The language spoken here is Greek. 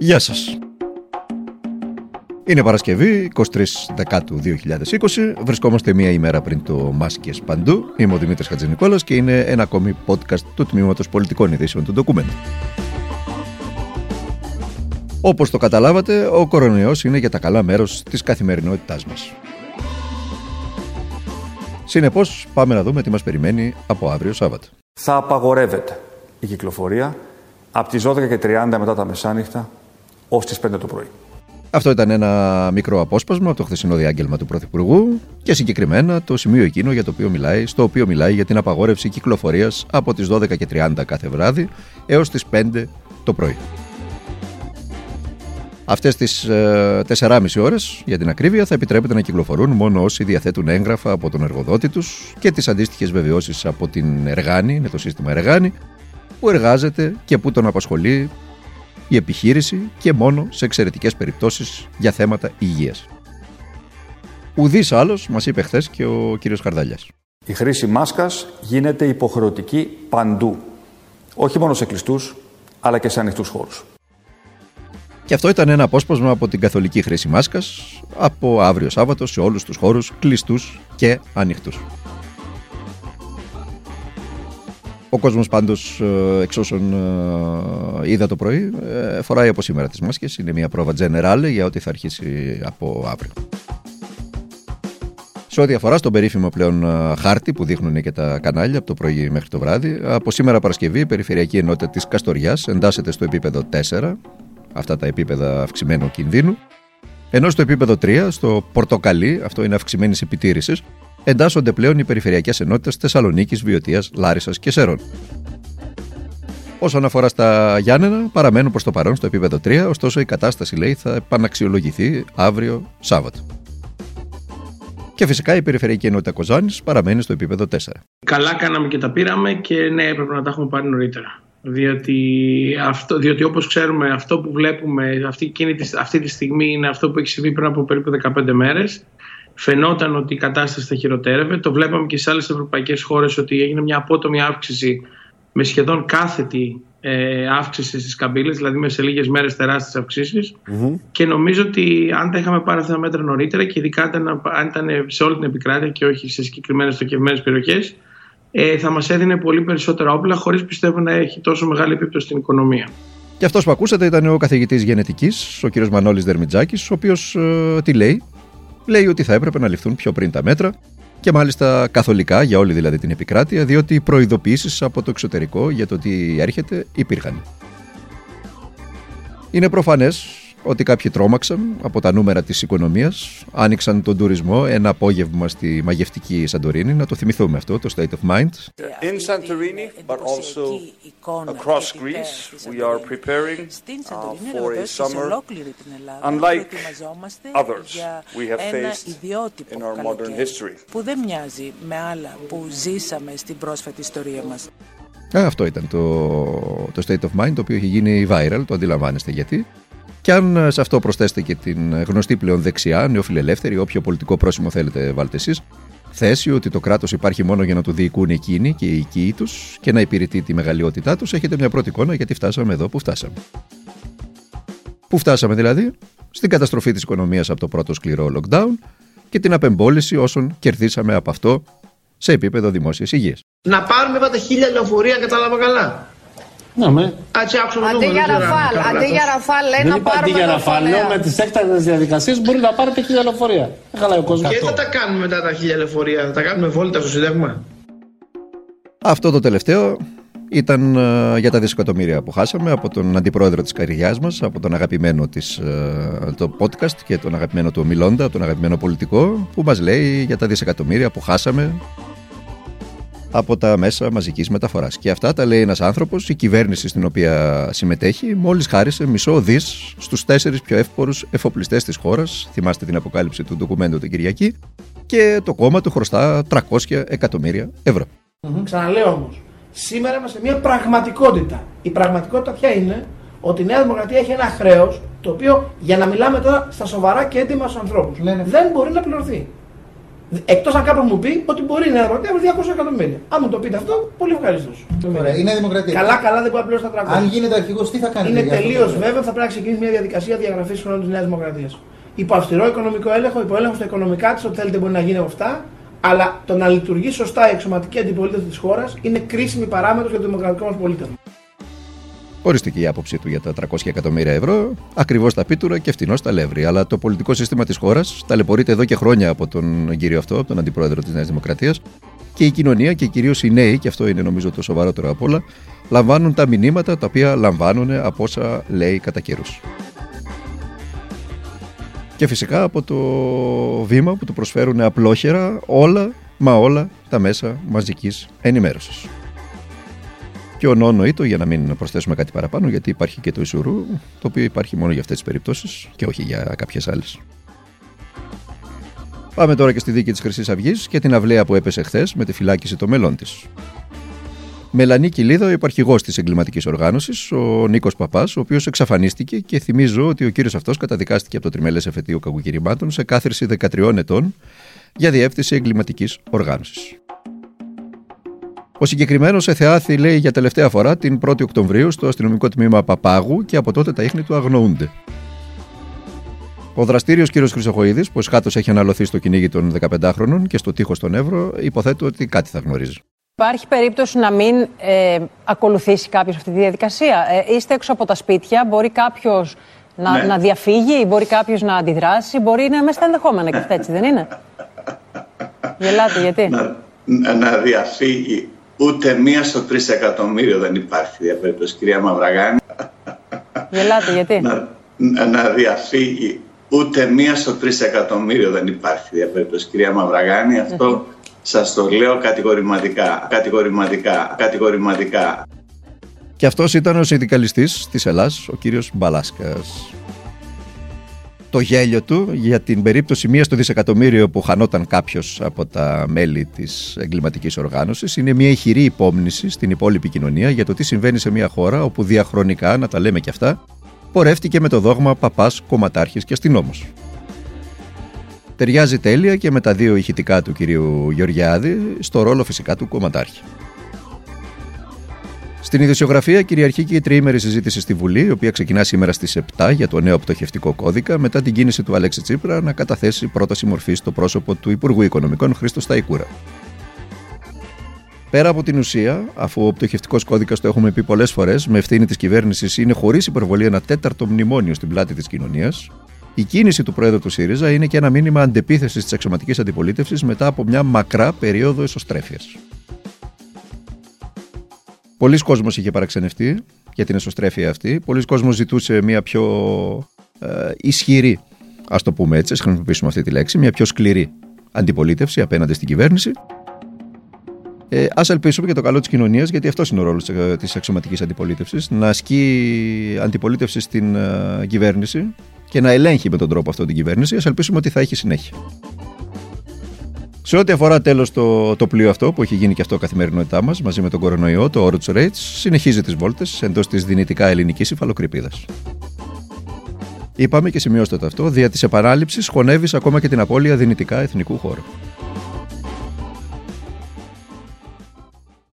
Γεια σας. Είναι Παρασκευή, 23 Δεκάτου 2020. Βρισκόμαστε μία ημέρα πριν το Μάσκες Παντού. Είμαι ο Δημήτρης Χατζηνικόλας και είναι ένα ακόμη podcast του Τμήματος Πολιτικών Ειδήσεων του Document. Όπως το καταλάβατε, ο κορονοϊός είναι για τα καλά μέρος της καθημερινότητάς μας. Συνεπώς, πάμε να δούμε τι μας περιμένει από αύριο Σάββατο. Θα απαγορεύεται η κυκλοφορία από τις 12.30 μετά τα μεσάνυχτα ως τις 5 το πρωί. Αυτό ήταν ένα μικρό απόσπασμα από το χθεσινό διάγγελμα του Πρωθυπουργού και συγκεκριμένα το σημείο εκείνο για το οποίο μιλάει, στο οποίο μιλάει για την απαγόρευση κυκλοφορίας από τις 12.30 κάθε βράδυ έως τις 5 το πρωί. Αυτές τις ε, 4,5 ώρες, για την ακρίβεια, θα επιτρέπεται να κυκλοφορούν μόνο όσοι διαθέτουν έγγραφα από τον εργοδότη τους και τις αντίστοιχες βεβαιώσεις από την Εργάνη, είναι το σύστημα Εργάνη, που εργάζεται και που τον απασχολεί η επιχείρηση και μόνο σε εξαιρετικές περιπτώσεις για θέματα υγείας. Ουδής άλλος μας είπε χθες και ο κύριος Χαρδαλιάς. Η χρήση μάσκας γίνεται υποχρεωτική παντού. Όχι μόνο σε κλειστούς, αλλά και σε ανοιχτούς χώρους. Και αυτό ήταν ένα απόσπασμα από την καθολική χρήση μάσκας από αύριο Σάββατο σε όλους τους χώρους κλειστούς και ανοιχτούς. Ο κόσμος πάντως, ε, εξ όσων ε, είδα το πρωί, ε, φοράει από σήμερα τις μάσκες. Είναι μια πρόβα generale για ό,τι θα αρχίσει από αύριο. Σε ό,τι αφορά στον περίφημο πλέον χάρτη που δείχνουν και τα κανάλια από το πρωί μέχρι το βράδυ, από σήμερα Παρασκευή η Περιφερειακή Ενότητα της Καστοριάς εντάσσεται στο επίπεδο 4, αυτά τα επίπεδα αυξημένου κινδύνου, ενώ στο επίπεδο 3, στο πορτοκαλί, αυτό είναι αυξημένης επιτήρησης, εντάσσονται πλέον οι περιφερειακές ενότητες Θεσσαλονίκης, Βιωτία, Λάρισας και Σέρων. Όσον αφορά στα Γιάννενα, παραμένουν προς το παρόν στο επίπεδο 3, ωστόσο η κατάσταση λέει θα επαναξιολογηθεί αύριο Σάββατο. Και φυσικά η Περιφερειακή Ενότητα Κοζάνης παραμένει στο επίπεδο 4. Καλά κάναμε και τα πήραμε και ναι, έπρεπε να τα έχουμε πάρει νωρίτερα. Διότι, αυτό, διότι όπως ξέρουμε αυτό που βλέπουμε αυτή, αυτή τη στιγμή είναι αυτό που έχει συμβεί πριν από περίπου 15 μέρες φαινόταν ότι η κατάσταση θα χειροτέρευε. Το βλέπαμε και σε άλλες ευρωπαϊκές χώρες ότι έγινε μια απότομη αύξηση με σχεδόν κάθετη ε, αύξηση στις καμπύλες, δηλαδή με σε λίγες μέρες τεράστιες Και νομίζω ότι αν τα είχαμε πάρει αυτά τα μέτρα νωρίτερα και ειδικά αν ήταν σε όλη την επικράτεια και όχι σε συγκεκριμένες στοχευμένες περιοχές, ε, θα μας έδινε πολύ περισσότερα όπλα, χωρίς πιστεύω να έχει τόσο μεγάλη επίπτωση στην οικονομία. Και αυτός που ακούσατε ήταν ο καθηγητής γενετικής, ο κ. Μανώλης Δερμιτζάκης, ο οποίος ε, τι λέει, λέει ότι θα έπρεπε να ληφθούν πιο πριν τα μέτρα και μάλιστα καθολικά για όλη δηλαδή την επικράτεια, διότι οι προειδοποιήσεις από το εξωτερικό για το τι έρχεται υπήρχαν. Είναι προφανές ότι κάποιοι τρόμαξαν από τα νούμερα της οικονομίας, άνοιξαν τον τουρισμό ένα απόγευμα στη μαγευτική Σαντορίνη, να το θυμηθούμε αυτό, το State of Mind. In Santorini, but also across Greece, we are preparing uh, for a summer unlike others we have faced in our modern history. Που δεν μοιάζει με άλλα που ζήσαμε στην πρόσφατη ιστορία μας. Αυτό ήταν το, το State of Mind, το οποίο έχει γίνει viral, το αντιλαμβάνεστε γιατί. Και αν ε, σε αυτό προσθέσετε και την γνωστή πλέον δεξιά, νεοφιλελεύθερη, όποιο πολιτικό πρόσημο θέλετε βάλτε εσείς, θέση ότι το κράτος υπάρχει μόνο για να το διοικούν εκείνοι και οι οικοί τους και να υπηρετεί τη μεγαλειότητά τους, έχετε μια πρώτη εικόνα γιατί φτάσαμε εδώ που φτάσαμε. Πού φτάσαμε δηλαδή, στην καταστροφή της οικονομίας από το πρώτο σκληρό lockdown και την απεμπόληση όσων κερδίσαμε από αυτό σε επίπεδο δημόσιας υγείας. Να πάρουμε τα χίλια λεωφορεία, κατάλαβα καλά. Ναι, με. Αντί για ραφάλ, αντί για ραφάλ λέει να πάρουμε. Αντί για ραφάλ, λέω με τις έκτακτε διαδικασίες μπορεί να πάρετε χίλια λεωφορεία. Καλά, ο κόσμος. Και θα τα κάνουμε μετά τα χίλια λεωφορεία, θα τα κάνουμε βόλτα στο Σύνταγμα. Αυτό το τελευταίο ήταν ε, για τα δισεκατομμύρια που χάσαμε από τον αντιπρόεδρο της καριάς μας, από τον αγαπημένο της ε, το podcast και τον αγαπημένο του Μιλώντα, τον αγαπημένο πολιτικό, που μας λέει για τα δισεκατομμύρια που χάσαμε από τα μέσα μαζικής μεταφοράς. Και αυτά τα λέει ένας άνθρωπος, η κυβέρνηση στην οποία συμμετέχει, μόλις χάρισε μισό δις στους τέσσερις πιο εύπορους εφοπλιστές της χώρας. Θυμάστε την αποκάλυψη του ντοκουμέντου την Κυριακή. Και το κόμμα του χρωστά 300 εκατομμύρια ευρώ. Mm-hmm. Ξαναλέω όμως, σήμερα είμαστε σε μια πραγματικότητα. Η πραγματικότητα ποια είναι, ότι η Νέα Δημοκρατία έχει ένα χρέος το οποίο για να μιλάμε τώρα στα σοβαρά και έντοιμα στους ανθρώπους ναι, ναι. δεν μπορεί να πληρωθεί. Εκτός αν κάποιος μου πει ότι μπορεί να ερωτήσει 200 εκατομμύρια. Αν μου το πείτε αυτό, πολύ ευχαρίστω. Είναι δημοκρατία. Καλά, καλά δεν μπορεί να πληρώσει τα 300. Αν γίνεται αρχηγός, τι θα κάνει. Είναι τελείως βέβαιο θα πρέπει να ξεκινήσει μια διαδικασία διαγραφής χρόνου της Νέας Δημοκρατίας. Υπό αυστηρό οικονομικό έλεγχο, υπό έλεγχο στα οικονομικά της, ό,τι θέλετε μπορεί να γίνει από αυτά. Αλλά το να λειτουργεί σωστά η εξωματική αντιπολίτευση της χώρας είναι κρίσιμη παράμετρος για το δημοκρατικό μας πολίτευμα. Οριστική η άποψή του για τα 300 εκατομμύρια ευρώ, ακριβώς τα πίτουρα και φτηνός τα λεύρη. Αλλά το πολιτικό σύστημα της χώρας ταλαιπωρείται εδώ και χρόνια από τον κύριο αυτό, από τον αντιπρόεδρο της Νέας Δημοκρατίας. Και η κοινωνία και κυρίως οι νέοι, και αυτό είναι νομίζω το σοβαρότερο από όλα, λαμβάνουν τα μηνύματα τα οποία λαμβάνουν από όσα λέει κατά καιρούς. Και φυσικά από το βήμα που του προσφέρουν απλόχερα όλα, μα όλα τα μέσα μαζικής ενημέρωσης. Και ο νόνο ήτο, για να μην προσθέσουμε κάτι παραπάνω, γιατί υπάρχει και το Ισουρού, το οποίο υπάρχει μόνο για αυτές τις περιπτώσεις και όχι για κάποιες άλλες. Πάμε τώρα και στη δίκη της Χρυσής Αυγής και την αυλαία που έπεσε χθες με τη φυλάκιση των μελών της. Μελανή Κιλίδα, ο υπαρχηγός της εγκληματικής οργάνωσης, ο Νίκος Παπάς, ο οποίος εξαφανίστηκε και θυμίζω ότι ο κύριος αυτός καταδικάστηκε από το τριμελέ εφετείο κακοκυριμάτων σε κάθριση 13 ετών για διεύθυνση εγκληματικής οργάνωσης. Ο συγκεκριμένος εθεάθη λέει για τελευταία φορά την 1η Οκτωβρίου στο αστυνομικό τμήμα Παπάγου και από τότε τα ίχνη του αγνοούνται. Ο δραστήριος κ. Χρυσοχοίδης, που εσχάτως έχει αναλωθεί στο κυνήγι των 15χρονων και στο τείχος των Εύρο, υποθέτω ότι κάτι θα γνωρίζει. Υπάρχει περίπτωση να μην ε, ακολουθήσει κάποιος αυτή τη διαδικασία. Ε, είστε έξω από τα σπίτια, μπορεί κάποιος να, ναι. να διαφύγει, μπορεί κάποιος να αντιδράσει, μπορεί να είναι μέσα στα ενδεχόμενα και αυτά, έτσι δεν είναι; Γελάτε, γιατί; Να, να διαφύγει. Ούτε μία στο εκατομμύριο δεν υπάρχει διαπέτωση, κυρία Μαυραγάνη. Γελάτε, γιατί; Να, να διαφύγει. Ούτε μία στο εκατομμύριο δεν υπάρχει διαπέτωση, κυρία Μαυραγάνη. Αυτό σας το λέω κατηγορηματικά, κατηγορηματικά, κατηγορηματικά. Και αυτός ήταν ο συνδικαλιστής της Ελλάς, ο κύριος Μπαλάσκας το γέλιο του για την περίπτωση μίας στο δισεκατομμύριο που χανόταν κάποιος από τα μέλη της εγκληματικής οργάνωσης είναι μια ηχηρή υπόμνηση στην υπόλοιπη κοινωνία για το τι συμβαίνει σε μια χώρα όπου διαχρονικά, να τα λέμε και αυτά, πορεύτηκε με το δόγμα παπάς, κομματάρχης και αστυνόμος. Ταιριάζει τέλεια και με τα δύο ηχητικά του κυρίου Γεωργιάδη στο ρόλο φυσικά του κομματάρχη. Στην ειδησιογραφία κυριαρχεί και η τριήμερη συζήτηση στη Βουλή, η οποία ξεκινά σήμερα στις 7 για το νέο πτωχευτικό κώδικα, μετά την κίνηση του Αλέξη Τσίπρα να καταθέσει πρόταση μορφής στο πρόσωπο του Υπουργού Οικονομικών Χρήστο Σταϊκούρα. Πέρα από την ουσία, αφού ο πτωχευτικό κώδικας, το έχουμε πει πολλές φορές, με ευθύνη της κυβέρνησης είναι χωρίς υπερβολή ένα τέταρτο μνημόνιο στην πλάτη της κοινωνίας, η κίνηση του Πρόεδρου του ΣΥΡΙΖΑ είναι και ένα μήνυμα αντεπίθεσης της αξιωματικής αντιπολίτευσης μετά από μια μακρά περίοδο εσωστρέφειας. Πολλοί κόσμος είχε παραξενευτεί για την εσωστρέφεια αυτή. Πολλοί κόσμος ζητούσε μια πιο ε, ισχυρή, ας το πούμε έτσι, ας χρησιμοποιήσουμε αυτή τη λέξη, μια πιο σκληρή αντιπολίτευση απέναντι στην κυβέρνηση. Ε, Α ελπίσουμε για το καλό της κοινωνίας, γιατί αυτός είναι ο ρόλος της αξιωματικής αντιπολίτευσης, να ασκεί αντιπολίτευση στην ε, κυβέρνηση και να ελέγχει με τον τρόπο αυτό την κυβέρνηση. Α ελπίσουμε ότι θα έχει συνέχεια. Σε ό,τι αφορά τέλος το, το πλοίο αυτό που έχει γίνει και αυτό καθημερινότητά μας μαζί με τον κορονοϊό, το Orange Rates, συνεχίζει τις βόλτες εντός της δυνητικά ελληνικής υφαλοκρηπίδας. Είπαμε και σημειώστε το αυτό, δια της επανάληψης χωνεύεις ακόμα και την απώλεια δυνητικά εθνικού χώρου.